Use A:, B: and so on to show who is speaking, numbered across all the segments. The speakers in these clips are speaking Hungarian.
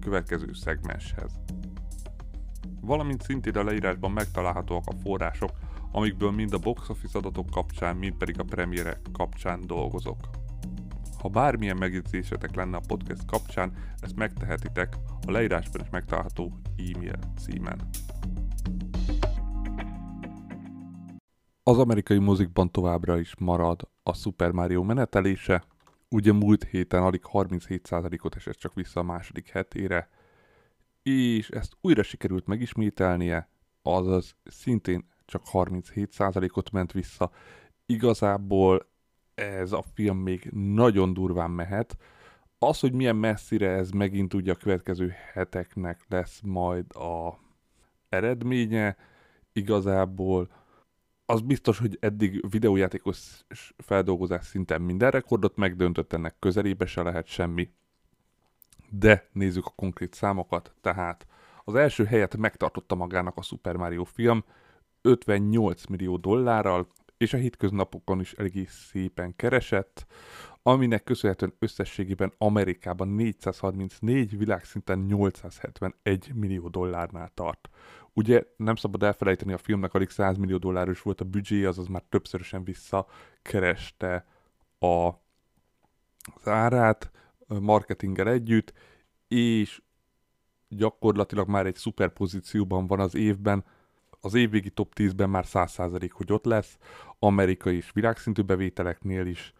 A: következő szegmenshez. Valamint szintén a leírásban megtalálhatóak a források, amikből mind a box office adatok kapcsán, mind pedig a premierek kapcsán dolgozok. Ha bármilyen megjegyzésetek lenne a podcast kapcsán, ezt megtehetitek a leírásban is megtalálható e-mail címen. Az amerikai mozikban továbbra is marad a Super Mario menetelése, ugye múlt héten alig 37%-ot esett csak vissza a második hetére, és ezt újra sikerült megismételnie, azaz szintén csak 37%-ot ment vissza. Igazából ez a film még nagyon durván mehet. Az, hogy milyen messzire ez megint ugye a következő heteknek lesz majd a eredménye, igazából az biztos, hogy eddig videójátékos feldolgozás szinten minden rekordot megdöntött, ennek közelébe se lehet semmi. De nézzük a konkrét számokat, tehát az első helyet megtartotta magának a Super Mario film 58 millió dollárral, és a hétköznapokon is egész szépen keresett, aminek köszönhetően összességében Amerikában 434, világszinten 871 millió dollárnál tart. Ugye nem szabad elfelejteni, a filmnek alig 100 millió dolláros volt a büdzsé, azaz már többszörösen visszakereste a, az árát marketinggel együtt, és gyakorlatilag már egy szuper pozícióban van az évben, az évvégi top 10-ben már 100% hogy ott lesz, amerikai és világszintű bevételeknél is.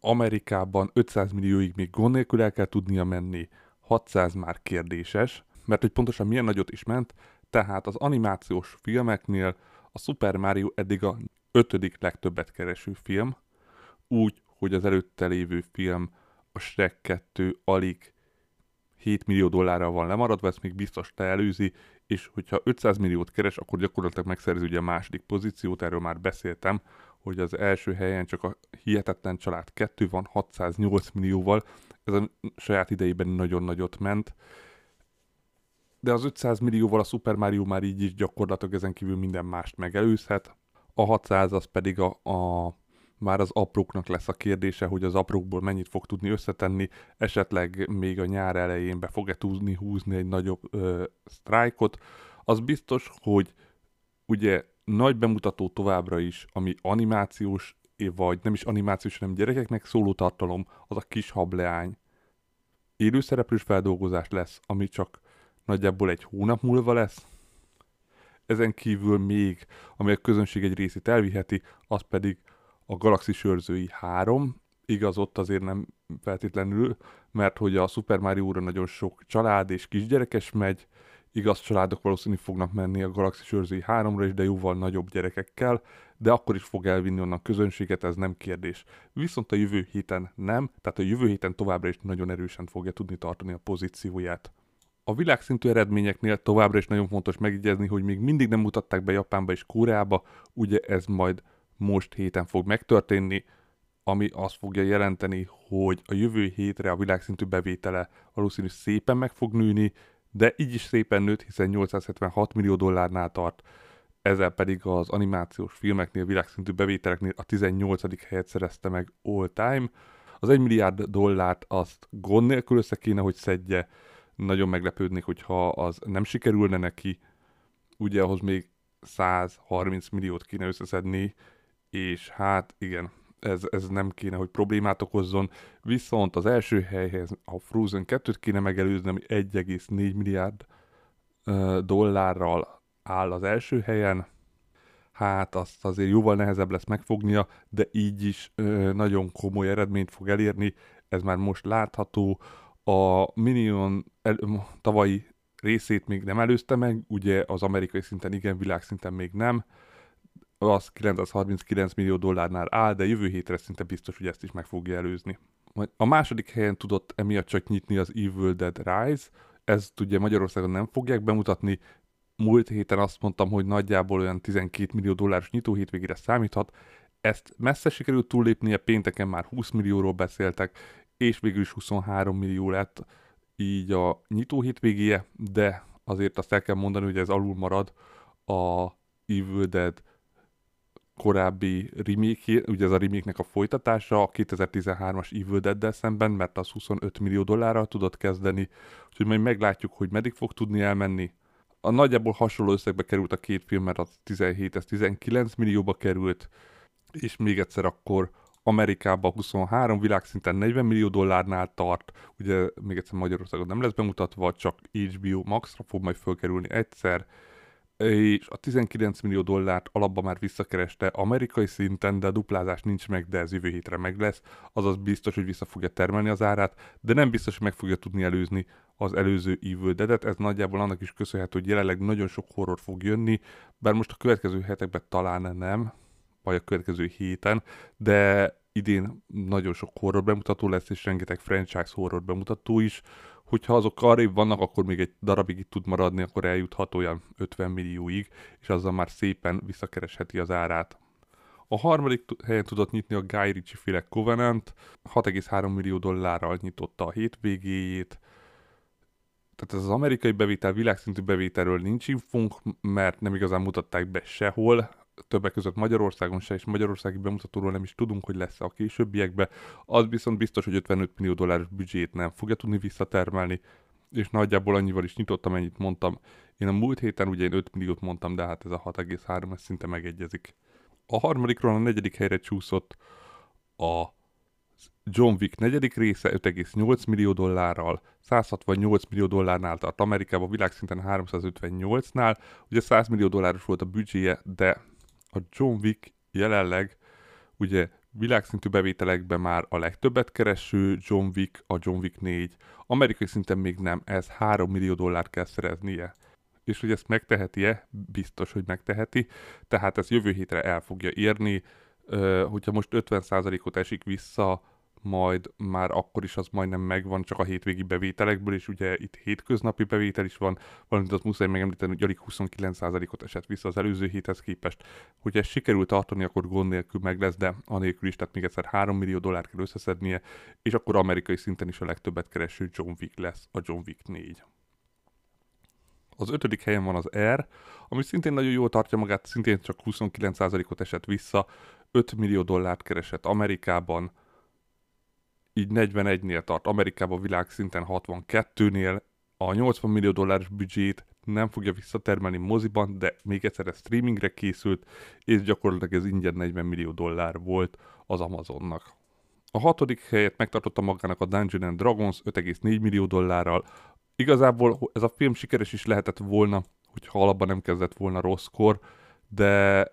A: Amerikában 500 millióig még gond nélkül el kell tudnia menni, 600 már kérdéses, mert hogy pontosan milyen nagyot is ment, tehát az animációs filmeknél a Super Mario eddig a ötödik legtöbbet kereső film, úgy, hogy az előtte lévő film, a Shrek 2 alig 7 millió dollárral van lemaradva, ezt még biztos leelőzi, és hogyha 500 milliót keres, akkor gyakorlatilag megszerzi ugye a második pozíciót, erről már beszéltem, hogy az első helyen csak a Hihetetlen Család 2 van 608 millióval, ez a saját idejében nagyon nagyot ment, de az 500 millióval a Super Mario már így is gyakorlatilag ezen kívül minden mást megelőzhet. A 600 az pedig a, a már az apróknak lesz a kérdése, hogy az aprókból mennyit fog tudni összetenni, esetleg még a nyár elején be fog-e tudni húzni egy nagyobb ö, sztrájkot. Az biztos, hogy ugye nagy bemutató továbbra is, ami animációs, vagy nem is animációs, hanem gyerekeknek szóló tartalom, az a kis hableány. Élőszereplős feldolgozás lesz, ami csak nagyjából egy hónap múlva lesz. Ezen kívül még, ami a közönség egy részét elviheti, az pedig a Galaxis őrzői 3, igaz, ott azért nem feltétlenül, mert hogy a Super Mario-ra nagyon sok család és kisgyerekes megy, igaz, családok valószínűleg fognak menni a Galaxis őrzői 3-ra is, de jóval nagyobb gyerekekkel, de akkor is fog elvinni onnan közönséget, ez nem kérdés. Viszont a jövő héten nem, tehát a jövő héten továbbra is nagyon erősen fogja tudni tartani a pozícióját. A világszintű eredményeknél továbbra is nagyon fontos megjegyezni, hogy még mindig nem mutatták be Japánba és Koreába, ugye ez majd most héten fog megtörténni, ami azt fogja jelenteni, hogy a jövő hétre a világszintű bevétele valószínű szépen meg fog nőni, de így is szépen nőtt, hiszen 876 millió dollárnál tart, ezzel pedig az animációs filmeknél, világszintű bevételeknél a 18. helyet szerezte meg all time. Az 1 milliárd dollárt azt gond nélkül össze kéne, hogy szedje, nagyon meglepődnék, hogyha az nem sikerülne neki, ugye ahhoz még 130 milliót kéne összeszedni, és hát igen, ez, ez nem kéne, hogy problémát okozzon, viszont az első helyhez a Frozen 2-t kéne megelőzni, ami 1,4 milliárd dollárral áll az első helyen, hát azt azért jóval nehezebb lesz megfognia, de így is nagyon komoly eredményt fog elérni, ez már most látható, a Minion el, tavalyi részét még nem előzte meg, ugye az amerikai szinten igen, világszinten még nem, az 939 millió dollárnál áll, de jövő hétre szinte biztos, hogy ezt is meg fogja előzni. A második helyen tudott emiatt csak nyitni az Evil Dead Rise, Ezt ugye Magyarországon nem fogják bemutatni, múlt héten azt mondtam, hogy nagyjából olyan 12 millió dolláros nyitó hétvégére számíthat, ezt messze sikerült túllépnie, pénteken már 20 millióról beszéltek, és végül is 23 millió lett így a nyitó hétvégéje, de azért azt el kell mondani, hogy ez alul marad a Evil Dead korábbi remake ugye ez a remake a folytatása, a 2013-as Evil dead szemben, mert az 25 millió dollárral tudott kezdeni, úgyhogy majd meglátjuk, hogy meddig fog tudni elmenni. A nagyjából hasonló összegbe került a két film, mert az 17, ez 19 millióba került, és még egyszer akkor Amerikában 23, világszinten 40 millió dollárnál tart, ugye még egyszer Magyarországon nem lesz bemutatva, csak HBO Max-ra fog majd fölkerülni egyszer, és a 19 millió dollárt alapban már visszakereste amerikai szinten, de a duplázás nincs meg, de ez jövő hétre meg lesz, azaz biztos, hogy vissza fogja termelni az árát, de nem biztos, hogy meg fogja tudni előzni az előző Evil Dead-et, ez nagyjából annak is köszönhető, hogy jelenleg nagyon sok horror fog jönni, bár most a következő hetekben talán nem, vagy a következő héten, de idén nagyon sok horror bemutató lesz, és rengeteg franchise horror bemutató is, hogyha azok arrébb vannak, akkor még egy darabig itt tud maradni, akkor eljuthat olyan 50 millióig, és azzal már szépen visszakeresheti az árát. A harmadik helyen tudott nyitni a Guy Ritchie féle Covenant, 6,3 millió dollárral nyitotta a hétvégéjét, tehát ez az amerikai bevétel, világszintű bevételről nincs infunk, mert nem igazán mutatták be sehol, többek között Magyarországon se, és magyarországi bemutatóról nem is tudunk, hogy lesz a későbbiekben. Az viszont biztos, hogy 55 millió dolláros büdzsét nem fogja tudni visszatermelni, és nagyjából annyival is nyitottam, ennyit mondtam. Én a múlt héten ugye én 5 milliót mondtam, de hát ez a 6,3, ez szinte megegyezik. A harmadikról a negyedik helyre csúszott a John Wick negyedik része 5,8 millió dollárral, 168 millió dollárnál tart Amerikában, világszinten 358-nál. Ugye 100 millió dolláros volt a büdzséje, de a John Wick jelenleg ugye világszintű bevételekben már a legtöbbet kereső John Wick, a John Wick 4. Amerikai szinten még nem, ez 3 millió dollárt kell szereznie. És hogy ezt megteheti-e? Biztos, hogy megteheti. Tehát ez jövő hétre el fogja érni. Hogyha most 50%-ot esik vissza majd már akkor is az majdnem megvan csak a hétvégi bevételekből, és ugye itt hétköznapi bevétel is van, valamint azt muszáj megemlíteni, hogy alig 29%-ot esett vissza az előző héthez képest. Hogyha ezt sikerül tartani, akkor gond nélkül meg lesz, de anélkül is, tehát még egyszer 3 millió dollárt kell összeszednie, és akkor amerikai szinten is a legtöbbet kereső John Wick lesz, a John Wick 4. Az ötödik helyen van az R, ami szintén nagyon jól tartja magát, szintén csak 29%-ot esett vissza, 5 millió dollárt keresett Amerikában, így 41-nél tart, Amerikában világszinten 62-nél, a 80 millió dolláros büdzsét nem fogja visszatermelni moziban, de még egyszer ez streamingre készült, és gyakorlatilag ez ingyen 40 millió dollár volt az Amazonnak. A hatodik helyet megtartotta magának a Dungeon and Dragons 5,4 millió dollárral. Igazából ez a film sikeres is lehetett volna, hogyha alapban nem kezdett volna rosszkor, de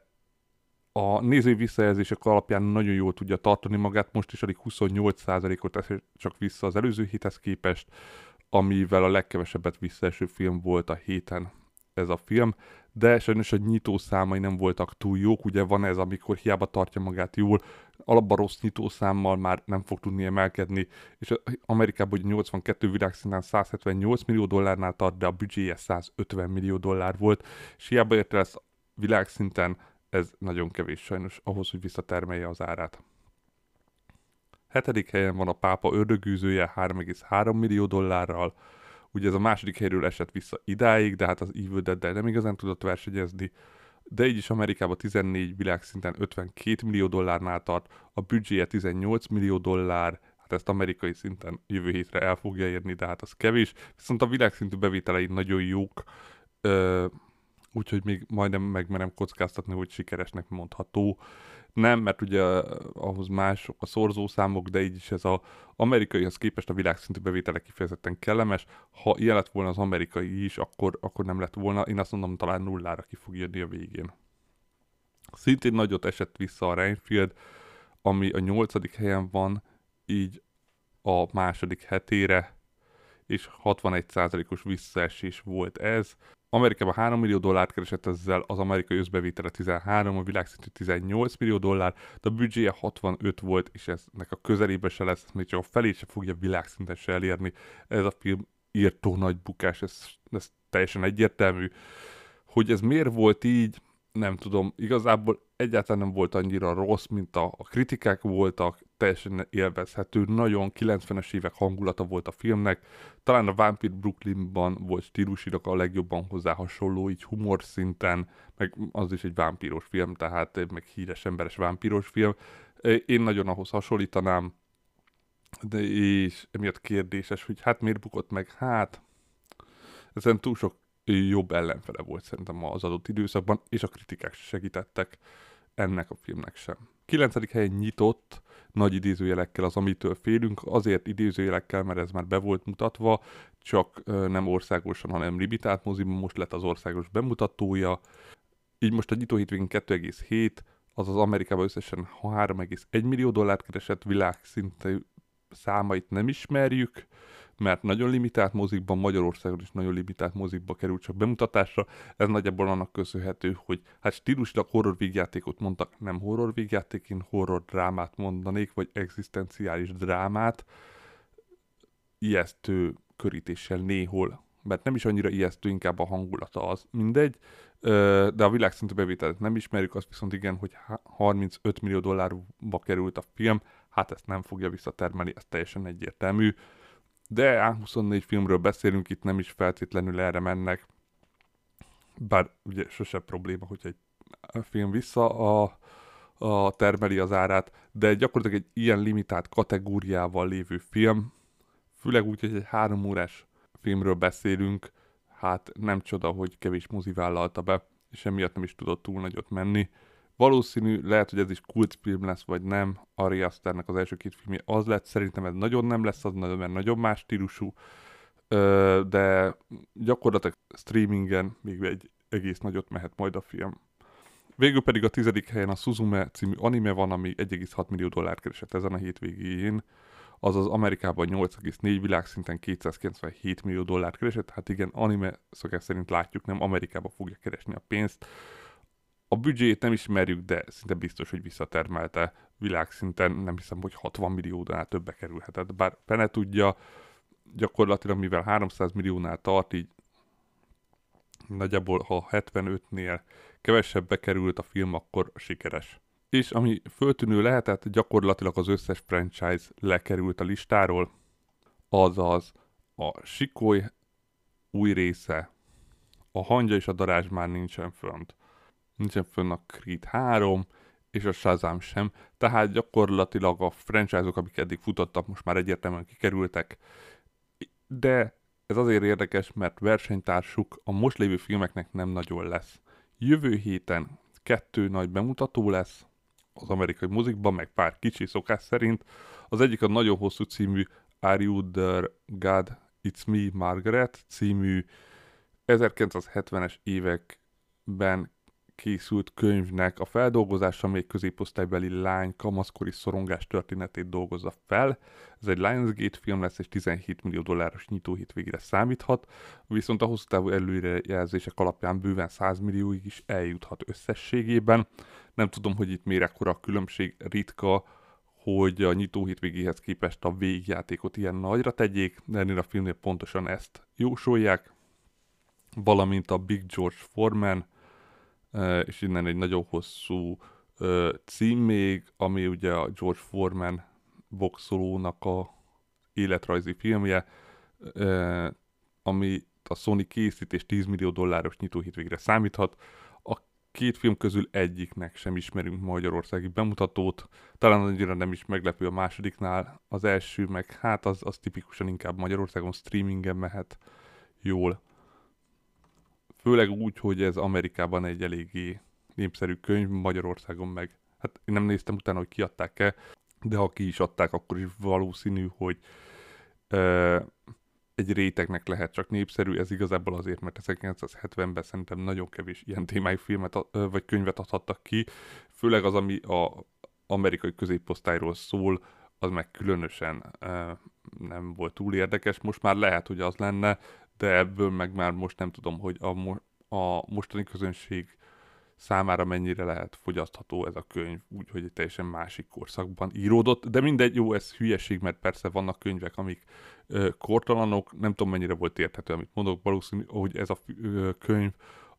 A: a nézői visszajelzések alapján nagyon jól tudja tartani magát, most is alig 28%-ot tesz csak vissza az előző héthez képest, amivel a legkevesebbet visszaeső film volt a héten ez a film, de sajnos a nyitó számai nem voltak túl jók, ugye van ez, amikor hiába tartja magát jól, alapban rossz nyitószámmal már nem fog tudni emelkedni, és Amerikában ugye 82 világszinten 178 millió dollárnál tart, de a büdzséje 150 millió dollár volt, és hiába érte lesz világszinten ez nagyon kevés sajnos ahhoz, hogy visszatermelje az árát. Hetedik helyen van a pápa ördögűzője 3,3 millió dollárral, ugye ez a második helyről esett vissza idáig, de hát az Evil dead nem igazán tudott versenyezni, de így is Amerikában 14 világszinten 52 millió dollárnál tart, a büdzséje 18 millió dollár, hát ezt amerikai szinten jövő hétre el fogja érni, de hát az kevés, viszont a világszintű bevételei nagyon jók, ö- úgyhogy még majdnem megmerem kockáztatni, hogy sikeresnek mondható. Nem, mert ugye ahhoz mások a szorzószámok, de így is ez az amerikaihoz képest a világszintű bevételek kifejezetten kellemes. Ha ilyen lett volna az amerikai is, akkor, akkor nem lett volna. Én azt mondom, talán nullára ki fog jönni a végén. Szintén nagyot esett vissza a Reinfield, ami a nyolcadik helyen van, így a második hetére, és 61%-os visszaesés volt ez. Amerikában 3 millió dollárt keresett ezzel, az amerikai összbevétele 13, a világszintű 18 millió dollár, de a büdzséje 65 volt, és eznek a közelébe se lesz, még csak a felét se fogja világszinten se elérni. Ez a film írtó nagy bukás, ez, ez teljesen egyértelmű. Hogy ez miért volt így, nem tudom, igazából egyáltalán nem volt annyira rossz, mint a, a kritikák voltak, teljesen élvezhető, nagyon 90-es évek hangulata volt a filmnek, talán a Vampire Brooklynban volt stílusilag a legjobban hozzá hasonló, így humor szinten, meg az is egy vámpíros film, tehát meg híres emberes vámpíros film. Én nagyon ahhoz hasonlítanám, de és emiatt kérdéses, hogy hát miért bukott meg? Hát, ezen túl sok jobb ellenfele volt szerintem az adott időszakban, és a kritikák segítettek ennek a filmnek sem. 9. helyen nyitott, nagy idézőjelekkel az, amitől félünk, azért idézőjelekkel, mert ez már be volt mutatva, csak nem országosan, hanem limitált moziban, most lett az országos bemutatója. Így most a nyitó hétvégén 2,7, azaz Amerikában összesen 3,1 millió dollárt keresett világszintű számait nem ismerjük, mert nagyon limitált mozikban, Magyarországon is nagyon limitált mozikba került csak bemutatásra. Ez nagyjából annak köszönhető, hogy hát stílusilag horror vígjátékot mondtak, nem horror vígjáték, én horror drámát mondanék, vagy egzisztenciális drámát, ijesztő körítéssel néhol, mert nem is annyira ijesztő, inkább a hangulata az, mindegy, de a világszintű bevételt nem ismerjük, azt viszont igen, hogy 35 millió dollárba került a film, hát ezt nem fogja visszatermelni, ez teljesen egyértelmű. De A24 filmről beszélünk, itt nem is feltétlenül erre mennek, bár ugye sose probléma, hogy egy film vissza a, a termeli az árát, de gyakorlatilag egy ilyen limitált kategóriával lévő film, főleg úgy, hogy egy három órás filmről beszélünk, hát nem csoda, hogy kevés mozi vállalta be, és emiatt nem is tudott túl nagyot menni. Valószínű, lehet, hogy ez is kultfilm lesz, vagy nem. Ari Asternek az első két filmje az lett, szerintem ez nagyon nem lesz az, mert nagyon más stílusú, de gyakorlatilag streamingen még egy egész nagyot mehet majd a film. Végül pedig a tizedik helyen a Suzume című anime van, ami 1,6 millió dollárt keresett ezen a hétvégén, azaz Amerikában 8,4 világszinten 297 millió dollárt keresett, hát igen, anime szokás szerint látjuk, nem Amerikában fogja keresni a pénzt, a büdzsét nem ismerjük, de szinte biztos, hogy visszatermelte világszinten, nem hiszem, hogy 60 milliónál többe kerülhetett, bár Pene tudja, gyakorlatilag mivel 300 milliónál tart, így nagyjából ha 75-nél kevesebb került a film, akkor sikeres. És ami föltűnő lehetett, gyakorlatilag az összes franchise lekerült a listáról, azaz a Sikoly új része, a hangya és a darázs már nincsen fönt nincsen fönn a Creed 3, és a Shazam sem, tehát gyakorlatilag a franchise-ok, amik eddig futottak, most már egyértelműen kikerültek, de ez azért érdekes, mert versenytársuk a most lévő filmeknek nem nagyon lesz. Jövő héten kettő nagy bemutató lesz, az amerikai muzikban, meg pár kicsi szokás szerint. Az egyik a nagyon hosszú című Are You There God It's Me Margaret című 1970-es években készült könyvnek a feldolgozása még középosztálybeli lány kamaszkori szorongás történetét dolgozza fel. Ez egy Lionsgate film lesz, és 17 millió dolláros nyitóhét végére számíthat, viszont a hosszú távú előrejelzések alapján bőven 100 millióig is eljuthat összességében. Nem tudom, hogy itt mérekkora a különbség, ritka, hogy a nyitó végéhez képest a végjátékot ilyen nagyra tegyék, de ennél a filmnél pontosan ezt jósolják, valamint a Big George Foreman, és innen egy nagyon hosszú cím még, ami ugye a George Foreman boxolónak a életrajzi filmje, ami a Sony készít és 10 millió dolláros nyitóhétvégre számíthat. A két film közül egyiknek sem ismerünk magyarországi bemutatót, talán annyira nem is meglepő a másodiknál, az első meg hát az, az tipikusan inkább Magyarországon streamingen mehet jól. Főleg úgy, hogy ez Amerikában egy eléggé népszerű könyv, Magyarországon meg. Hát én nem néztem utána, hogy kiadták-e, de ha ki is adták, akkor is valószínű, hogy ö, egy rétegnek lehet csak népszerű, ez igazából azért, mert 1970-ben szerintem nagyon kevés ilyen témájú filmet vagy könyvet adhattak ki, főleg az, ami a amerikai középosztályról szól, az meg különösen ö, nem volt túl érdekes. Most már lehet, hogy az lenne, de ebből meg már most nem tudom, hogy a, mo- a mostani közönség számára mennyire lehet fogyasztható ez a könyv, úgyhogy egy teljesen másik korszakban íródott, de mindegy, jó, ez hülyeség, mert persze vannak könyvek, amik ö, kortalanok, nem tudom mennyire volt érthető, amit mondok, valószínű, hogy ez a ö, könyv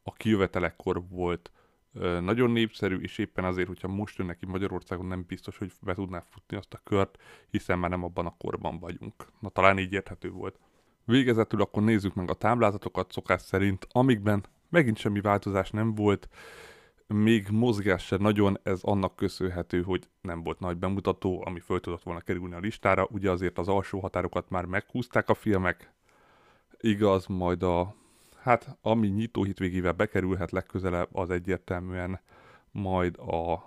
A: a kijövetelekkor volt ö, nagyon népszerű, és éppen azért, hogyha most jön neki Magyarországon, nem biztos, hogy be tudná futni azt a kört, hiszen már nem abban a korban vagyunk. Na talán így érthető volt. Végezetül akkor nézzük meg a táblázatokat szokás szerint, amikben megint semmi változás nem volt, még mozgás se nagyon, ez annak köszönhető, hogy nem volt nagy bemutató, ami föl tudott volna kerülni a listára, ugye azért az alsó határokat már meghúzták a filmek, igaz, majd a, hát ami nyitó hitvégével bekerülhet legközelebb, az egyértelműen majd a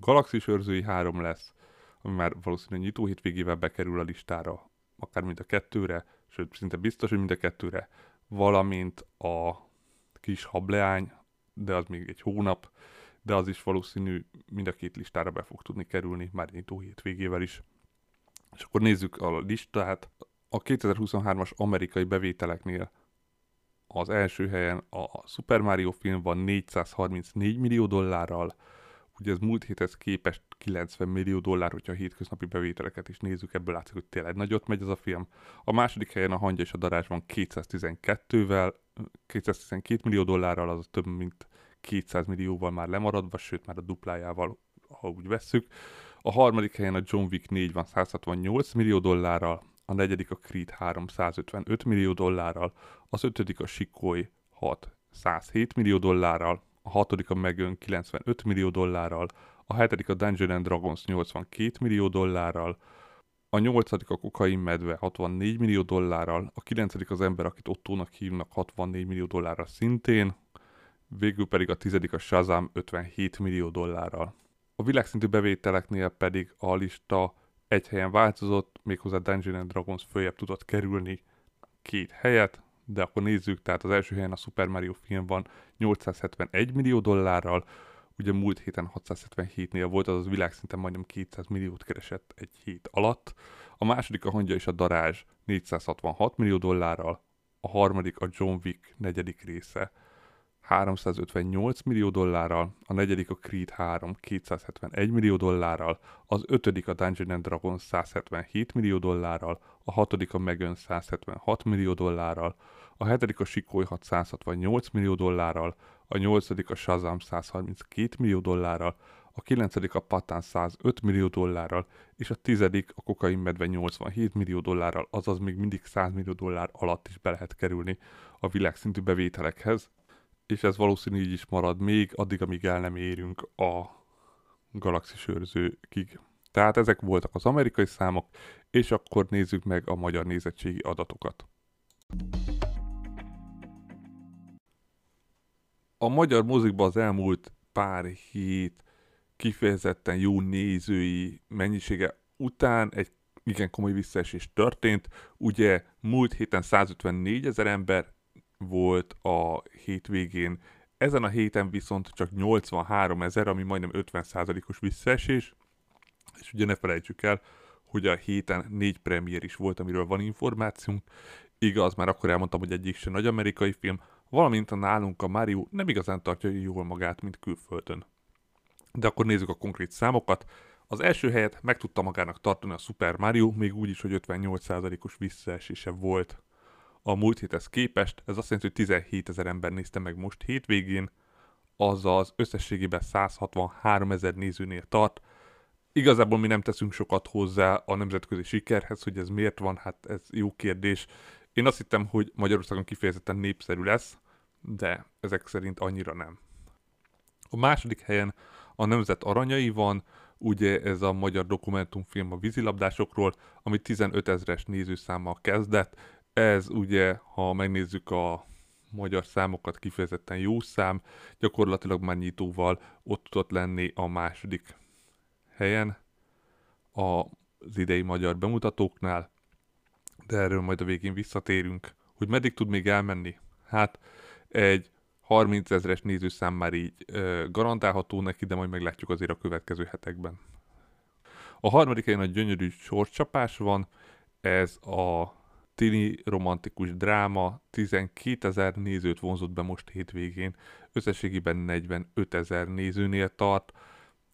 A: Galaxis őrzői 3 lesz, ami már valószínűleg nyitó hitvégével bekerül a listára, akár mind a kettőre, sőt, szinte biztos, hogy mind a kettőre, valamint a kis hableány, de az még egy hónap, de az is valószínű mind a két listára be fog tudni kerülni, már nyitó hétvégével is. És akkor nézzük a listát. A 2023-as amerikai bevételeknél az első helyen a Super Mario film van 434 millió dollárral, ugye ez múlt héthez képest 90 millió dollár, hogyha a hétköznapi bevételeket is nézzük, ebből látszik, hogy tényleg nagyot megy ez a film. A második helyen a Hangya és a Darázs van 212-vel, 212 millió dollárral, az több mint 200 millióval már lemaradva, sőt már a duplájával, ha úgy vesszük. A harmadik helyen a John Wick 4 van 168 millió dollárral, a negyedik a Creed 3 155 millió dollárral, az ötödik a Sikoly 6 107 millió dollárral, a hatodik a Megan 95 millió dollárral, a hetedik a Dungeon and Dragons 82 millió dollárral, a nyolcadik a kokain medve 64 millió dollárral, a kilencedik az ember, akit Ottónak hívnak 64 millió dollárral szintén, végül pedig a tizedik a Shazam 57 millió dollárral. A világszintű bevételeknél pedig a lista egy helyen változott, méghozzá Dungeon and Dragons följebb tudott kerülni két helyet, de akkor nézzük, tehát az első helyen a Super Mario film van 871 millió dollárral, ugye múlt héten 677-nél volt, azaz világszinten majdnem 200 milliót keresett egy hét alatt. A második a Hangya és a Darázs 466 millió dollárral, a harmadik a John Wick negyedik része 358 millió dollárral, a negyedik a Creed 3 271 millió dollárral, az ötödik a Dungeon and Dragons 177 millió dollárral, a hatodik a Megan 176 millió dollárral, a hetedik a Sikoly 668 millió dollárral, a nyolcadik a Shazam 132 millió dollárral, a kilencedik a Patán 105 millió dollárral, és a tizedik a Kokain Medve 87 millió dollárral, azaz még mindig 100 millió dollár alatt is be lehet kerülni a világszintű bevételekhez, és ez valószínű így is marad még addig, amíg el nem érünk a galaxis őrzőkig. Tehát ezek voltak az amerikai számok, és akkor nézzük meg a magyar nézettségi adatokat. A magyar mozikban az elmúlt pár hét kifejezetten jó nézői mennyisége után egy igen komoly visszaesés történt. Ugye múlt héten 154 ezer ember volt a hétvégén, ezen a héten viszont csak 83 ezer, ami majdnem 50%-os visszaesés, és ugye ne felejtsük el, hogy a héten négy premier is volt, amiről van információnk. Igaz, már akkor elmondtam, hogy egyik se nagy amerikai film, valamint a nálunk a Mario nem igazán tartja jól magát, mint külföldön. De akkor nézzük a konkrét számokat. Az első helyet meg tudta magának tartani a Super Mario, még úgy is, hogy 58%-os visszaesése volt a múlt héthez képest. Ez azt jelenti, hogy 17 ezer ember nézte meg most hétvégén, azaz összességében 163 ezer nézőnél tart. Igazából mi nem teszünk sokat hozzá a nemzetközi sikerhez, hogy ez miért van, hát ez jó kérdés. Én azt hittem, hogy Magyarországon kifejezetten népszerű lesz, de ezek szerint annyira nem. A második helyen a Nemzet Aranyai van, ugye ez a magyar dokumentumfilm a vízilabdásokról, ami 15 ezres nézőszámmal kezdett. Ez ugye, ha megnézzük a magyar számokat, kifejezetten jó szám, gyakorlatilag már nyitóval ott tudott lenni a második helyen az idei magyar bemutatóknál, de erről majd a végén visszatérünk. Hogy meddig tud még elmenni? Hát egy 30 ezeres nézőszám már így ö, garantálható neki, de majd meglátjuk azért a következő hetekben. A harmadik helyen a gyönyörű sorscsapás van, ez a tini romantikus dráma 12 ezer nézőt vonzott be most hétvégén, összességében 45 ezer nézőnél tart,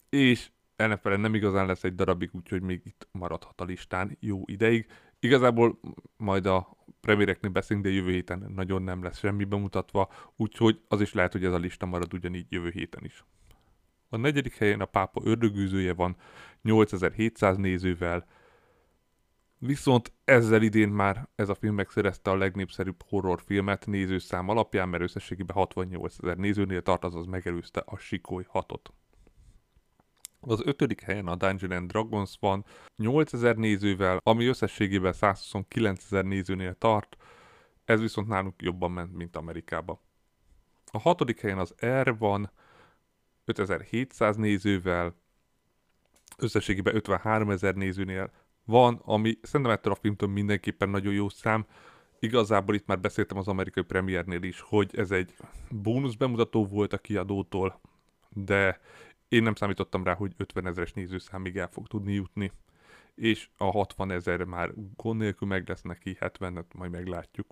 A: és ellenfele nem igazán lesz egy darabig, úgyhogy még itt maradhat a listán jó ideig. Igazából majd a premiéreknél beszélünk, de jövő héten nagyon nem lesz semmi bemutatva, úgyhogy az is lehet, hogy ez a lista marad ugyanígy jövő héten is. A negyedik helyen a pápa ördögűzője van 8700 nézővel, Viszont ezzel idén már ez a film megszerezte a legnépszerűbb horrorfilmet nézőszám alapján, mert összességében 68 ezer nézőnél tart, azaz megelőzte a Sikoly 6-ot. Az ötödik helyen a Dungeon and Dragons van 8000 nézővel, ami összességében 129 ezer nézőnél tart, ez viszont nálunk jobban ment, mint Amerikába. A hatodik helyen az R van 5700 nézővel, összességében 53 ezer nézőnél van, ami szerintem ettől a filmtől mindenképpen nagyon jó szám. Igazából itt már beszéltem az amerikai premiernél is, hogy ez egy bónusz bemutató volt a kiadótól, de én nem számítottam rá, hogy 50 ezeres nézőszámig el fog tudni jutni, és a 60 ezer már gond nélkül meg lesz neki, 70-et majd meglátjuk.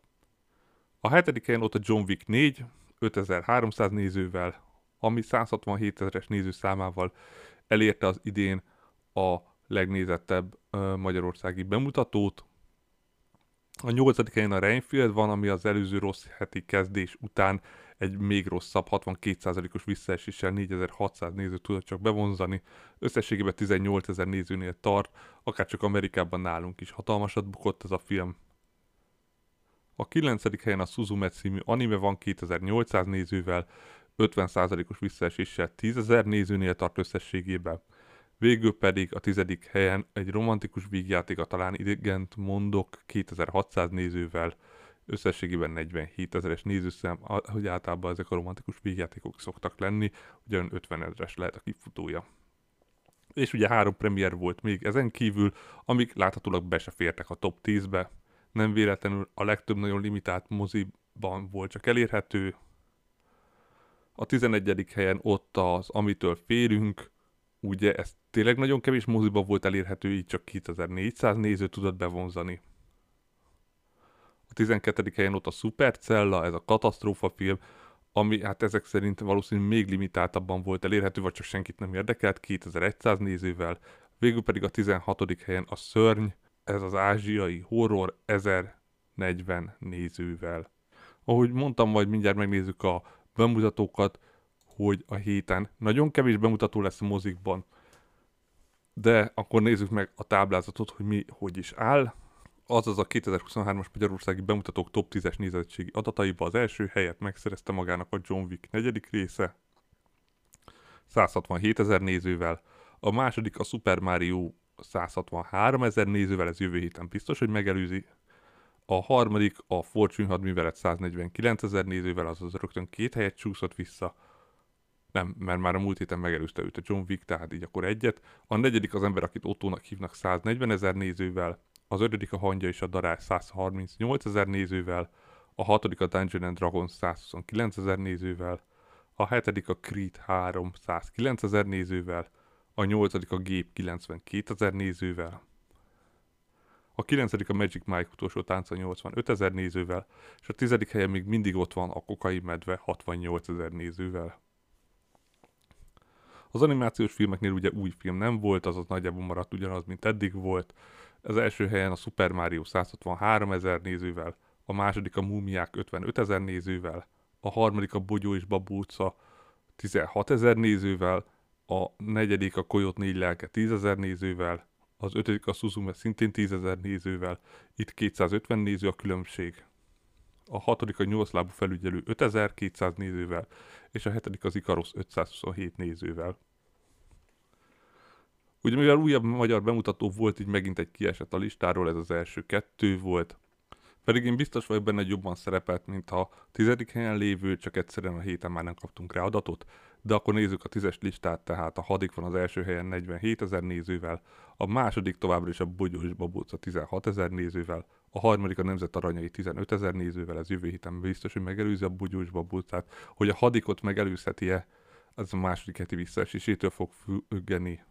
A: A hetedik helyen ott a John Wick 4, 5300 nézővel, ami 167 ezeres nézőszámával elérte az idén a legnézettebb magyarországi bemutatót. A nyolcadik helyen a Reinfield van, ami az előző rossz heti kezdés után egy még rosszabb 62%-os visszaeséssel 4600 nézőt tudott csak bevonzani, összességében 18 ezer nézőnél tart, akár csak Amerikában nálunk is hatalmasat bukott ez a film. A 9. helyen a Suzume című anime van 2800 nézővel, 50%-os visszaeséssel 10 ezer nézőnél tart összességében. Végül pedig a tizedik helyen egy romantikus vígjáték a talán idegent mondok 2600 nézővel, összességében 47 ezeres nézőszám, hogy általában ezek a romantikus vígjátékok szoktak lenni, ugyan 50 ezeres lehet a kifutója. És ugye három premier volt még ezen kívül, amik láthatólag be se fértek a top 10-be. Nem véletlenül a legtöbb nagyon limitált moziban volt csak elérhető. A 11. helyen ott az Amitől férünk, ugye ez tényleg nagyon kevés moziban volt elérhető, így csak 2400 néző tudott bevonzani. A 12. helyen ott a Supercella, ez a katasztrófa film, ami hát ezek szerint valószínűleg még limitáltabban volt elérhető, vagy csak senkit nem érdekelt, 2100 nézővel. Végül pedig a 16. helyen a Szörny, ez az ázsiai horror 1040 nézővel. Ahogy mondtam, majd mindjárt megnézzük a bemutatókat, hogy a héten nagyon kevés bemutató lesz a mozikban, de akkor nézzük meg a táblázatot, hogy mi hogy is áll. Azaz a 2023-as Magyarországi bemutatók top 10-es nézettségi adataiba az első helyet megszerezte magának a John Wick negyedik része, 167 ezer nézővel, a második a Super Mario 163 ezer nézővel, ez jövő héten biztos, hogy megelőzi. A harmadik a Fortune hadművelet 149 ezer nézővel, azaz rögtön két helyet csúszott vissza. Nem, mert már a múlt héten megelőzte őt a John Wick, tehát így akkor egyet. A negyedik az ember, akit Ottónak hívnak 140 ezer nézővel, az ötödik a Hangya és a Darás 138 ezer nézővel, a hatodik a Dungeon and Dragons 129 ezer nézővel, a hetedik a Creed 3 109 ezer nézővel, a nyolcadik a Gép 92 ezer nézővel, a kilencedik a Magic Mike utolsó tánca 85 ezer nézővel, és a tizedik helyen még mindig ott van a Kokai Medve 68 ezer nézővel. Az animációs filmeknél ugye új film nem volt, azaz nagyjából maradt ugyanaz, mint eddig volt. Az első helyen a Super Mario 163 ezer nézővel, a második a Múmiák 55 ezer nézővel, a harmadik a Bogyó és Babulca 16 ezer nézővel, a negyedik a Koyot négy lelke 10 ezer nézővel, az ötödik a Suzume szintén 10 ezer nézővel, itt 250 néző a különbség. A hatodik a nyolclábú felügyelő 5200 nézővel, és a hetedik az Ikaros 527 nézővel. Ugye mivel újabb magyar bemutató volt, így megint egy kiesett a listáról, ez az első kettő volt. Pedig én biztos vagyok benne, hogy jobban szerepelt, mint a tizedik helyen lévő, csak egyszerűen a héten már nem kaptunk rá adatot. De akkor nézzük a tízes listát, tehát a hadik van az első helyen 47 ezer nézővel, a második továbbra is a Bogyó és Babóca 16 ezer nézővel, a harmadik a Nemzet Aranyai 15 ezer nézővel, ez jövő héten biztos, hogy megelőzi a Bogyó és Babócát. Hogy a hadikot megelőzheti-e, ez a második heti visszaesésétől fog függeni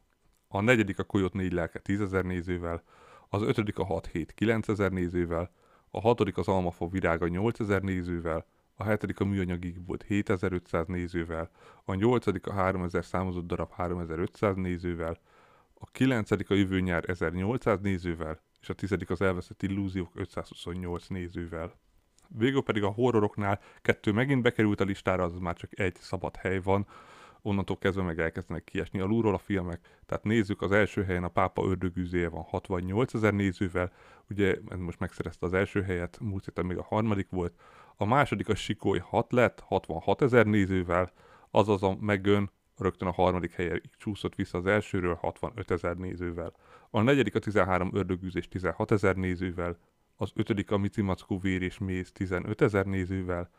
A: a negyedik a Koyot 4 lelke 10 ezer nézővel, az ötödik a 6 7 9 ezer nézővel, a hatodik az Almafa virága 8000 nézővel, a hetedik a műanyagig volt 7500 nézővel, a nyolcadik a 3000 számozott darab 3500 nézővel, a kilencedik a jövő nyár 1800 nézővel, és a tizedik az elveszett illúziók 528 nézővel. Végül pedig a horroroknál kettő megint bekerült a listára, az már csak egy szabad hely van, onnantól kezdve meg elkezdenek kiesni alulról a filmek. Tehát nézzük, az első helyen a Pápa ördögűzéje van 68 ezer nézővel, ugye ez most megszerezte az első helyet, múlt héten még a harmadik volt. A második a Sikoly 6 lett, 66 ezer nézővel, azaz a Megön rögtön a harmadik helyen csúszott vissza az elsőről 65 ezer nézővel. A negyedik a 13 ördögűzés 16 ezer nézővel, az ötödik a Micimackó vér és méz 15 ezer nézővel,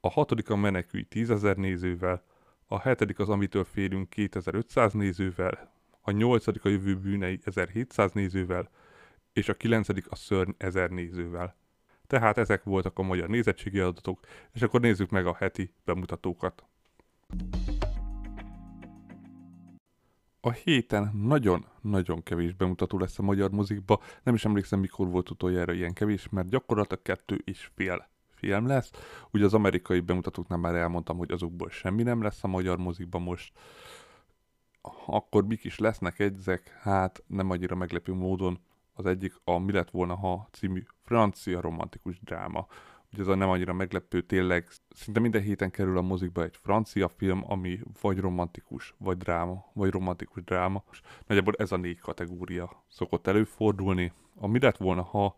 A: a hatodik a menekülj 10 ezer nézővel, a hetedik az Amitől félünk 2500 nézővel, a nyolcadik a Jövő bűnei 1700 nézővel, és a kilencedik a Szörny 1000 nézővel. Tehát ezek voltak a magyar nézettségi adatok, és akkor nézzük meg a heti bemutatókat. A héten nagyon-nagyon kevés bemutató lesz a magyar mozikba, nem is emlékszem mikor volt utoljára ilyen kevés, mert gyakorlatilag kettő és fél film lesz. Ugye az amerikai bemutatóknál már elmondtam, hogy azokból semmi nem lesz a magyar mozikban most. Akkor mik is lesznek ezek? Hát nem annyira meglepő módon. Az egyik a Mi lett volna, ha című francia romantikus dráma. Ugye ez a nem annyira meglepő, tényleg szinte minden héten kerül a mozikba egy francia film, ami vagy romantikus, vagy dráma, vagy romantikus dráma. Nagyjából ez a négy kategória szokott előfordulni. A Mi lett volna, ha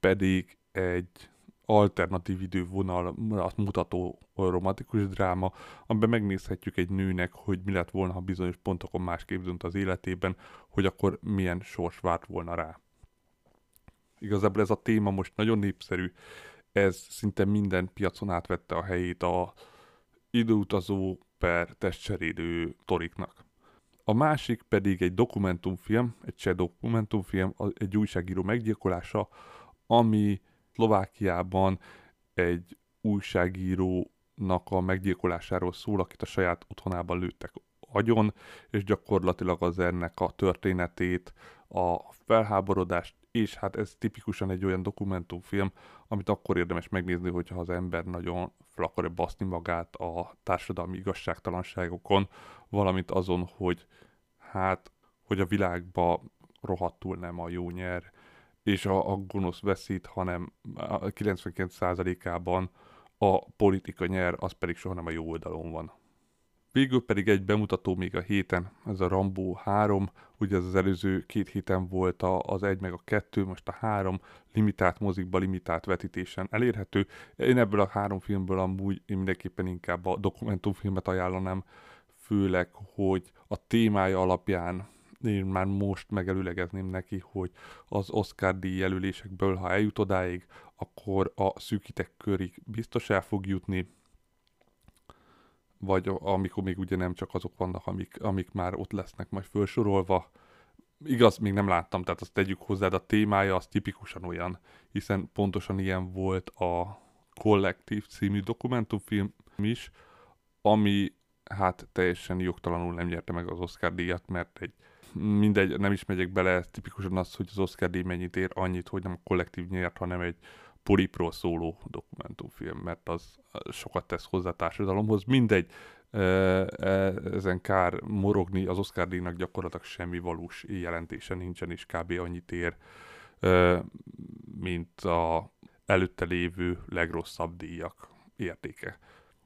A: pedig egy alternatív idővonalat mutató romantikus dráma, amiben megnézhetjük egy nőnek, hogy mi lett volna, ha bizonyos pontokon másképp dönt az életében, hogy akkor milyen sors várt volna rá. Igazából ez a téma most nagyon népszerű, ez szinte minden piacon átvette a helyét a időutazó per testcserélő toriknak. A másik pedig egy dokumentumfilm, egy cseh dokumentumfilm, egy újságíró meggyilkolása, ami Szlovákiában egy újságírónak a meggyilkolásáról szól, akit a saját otthonában lőttek agyon, és gyakorlatilag az ennek a történetét, a felháborodást, és hát ez tipikusan egy olyan dokumentumfilm, amit akkor érdemes megnézni, hogyha az ember nagyon fel akarja baszni magát a társadalmi igazságtalanságokon, valamint azon, hogy hát, hogy a világba rohadtul nem a jó nyer, és a, a gonosz veszít, hanem a 99%-ában a politika nyer, az pedig soha nem a jó oldalon van. Végül pedig egy bemutató még a héten, ez a Rambo 3, ugye ez az előző két héten volt az egy meg a kettő, most a három limitált mozikba, limitált vetítésen elérhető. Én ebből a három filmből amúgy én mindenképpen inkább a dokumentumfilmet ajánlanám, főleg, hogy a témája alapján én már most megelőlegezném neki, hogy az Oscar díj jelölésekből, ha eljut odáig, akkor a szűkitek körig biztos el fog jutni, vagy amikor még ugye nem csak azok vannak, amik, amik már ott lesznek majd felsorolva. Igaz, még nem láttam, tehát azt tegyük hozzá, de a témája az tipikusan olyan, hiszen pontosan ilyen volt a Kollektív című dokumentumfilm is, ami hát teljesen jogtalanul nem nyerte meg az Oscar díjat, mert egy mindegy, nem is megyek bele, tipikusan az, hogy az Oscar díj mennyit ér, annyit, hogy nem a kollektív nyert, hanem egy polipról szóló dokumentumfilm, mert az sokat tesz hozzá a társadalomhoz. Mindegy, ezen kár morogni, az Oscar díjnak gyakorlatilag semmi valós jelentése nincsen, és kb. annyit ér, mint a előtte lévő legrosszabb díjak értéke.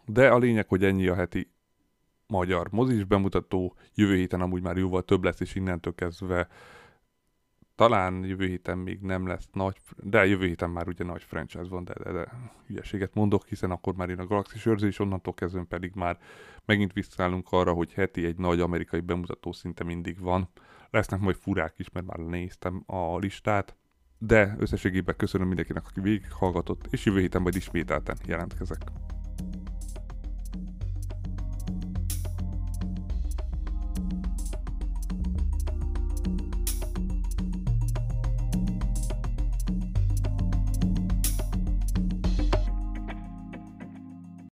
A: De a lényeg, hogy ennyi a heti magyar mozis bemutató, jövő héten amúgy már jóval több lesz, és innentől kezdve talán jövő héten még nem lesz nagy, de jövő héten már ugye nagy franchise van, de, de, de hülyeséget mondok, hiszen akkor már jön a Galaxis őrző, és onnantól kezdve pedig már megint visszaállunk arra, hogy heti egy nagy amerikai bemutató szinte mindig van. Lesznek majd furák is, mert már néztem a listát, de összességében köszönöm mindenkinek, aki végighallgatott, és jövő héten majd ismételten jelentkezek.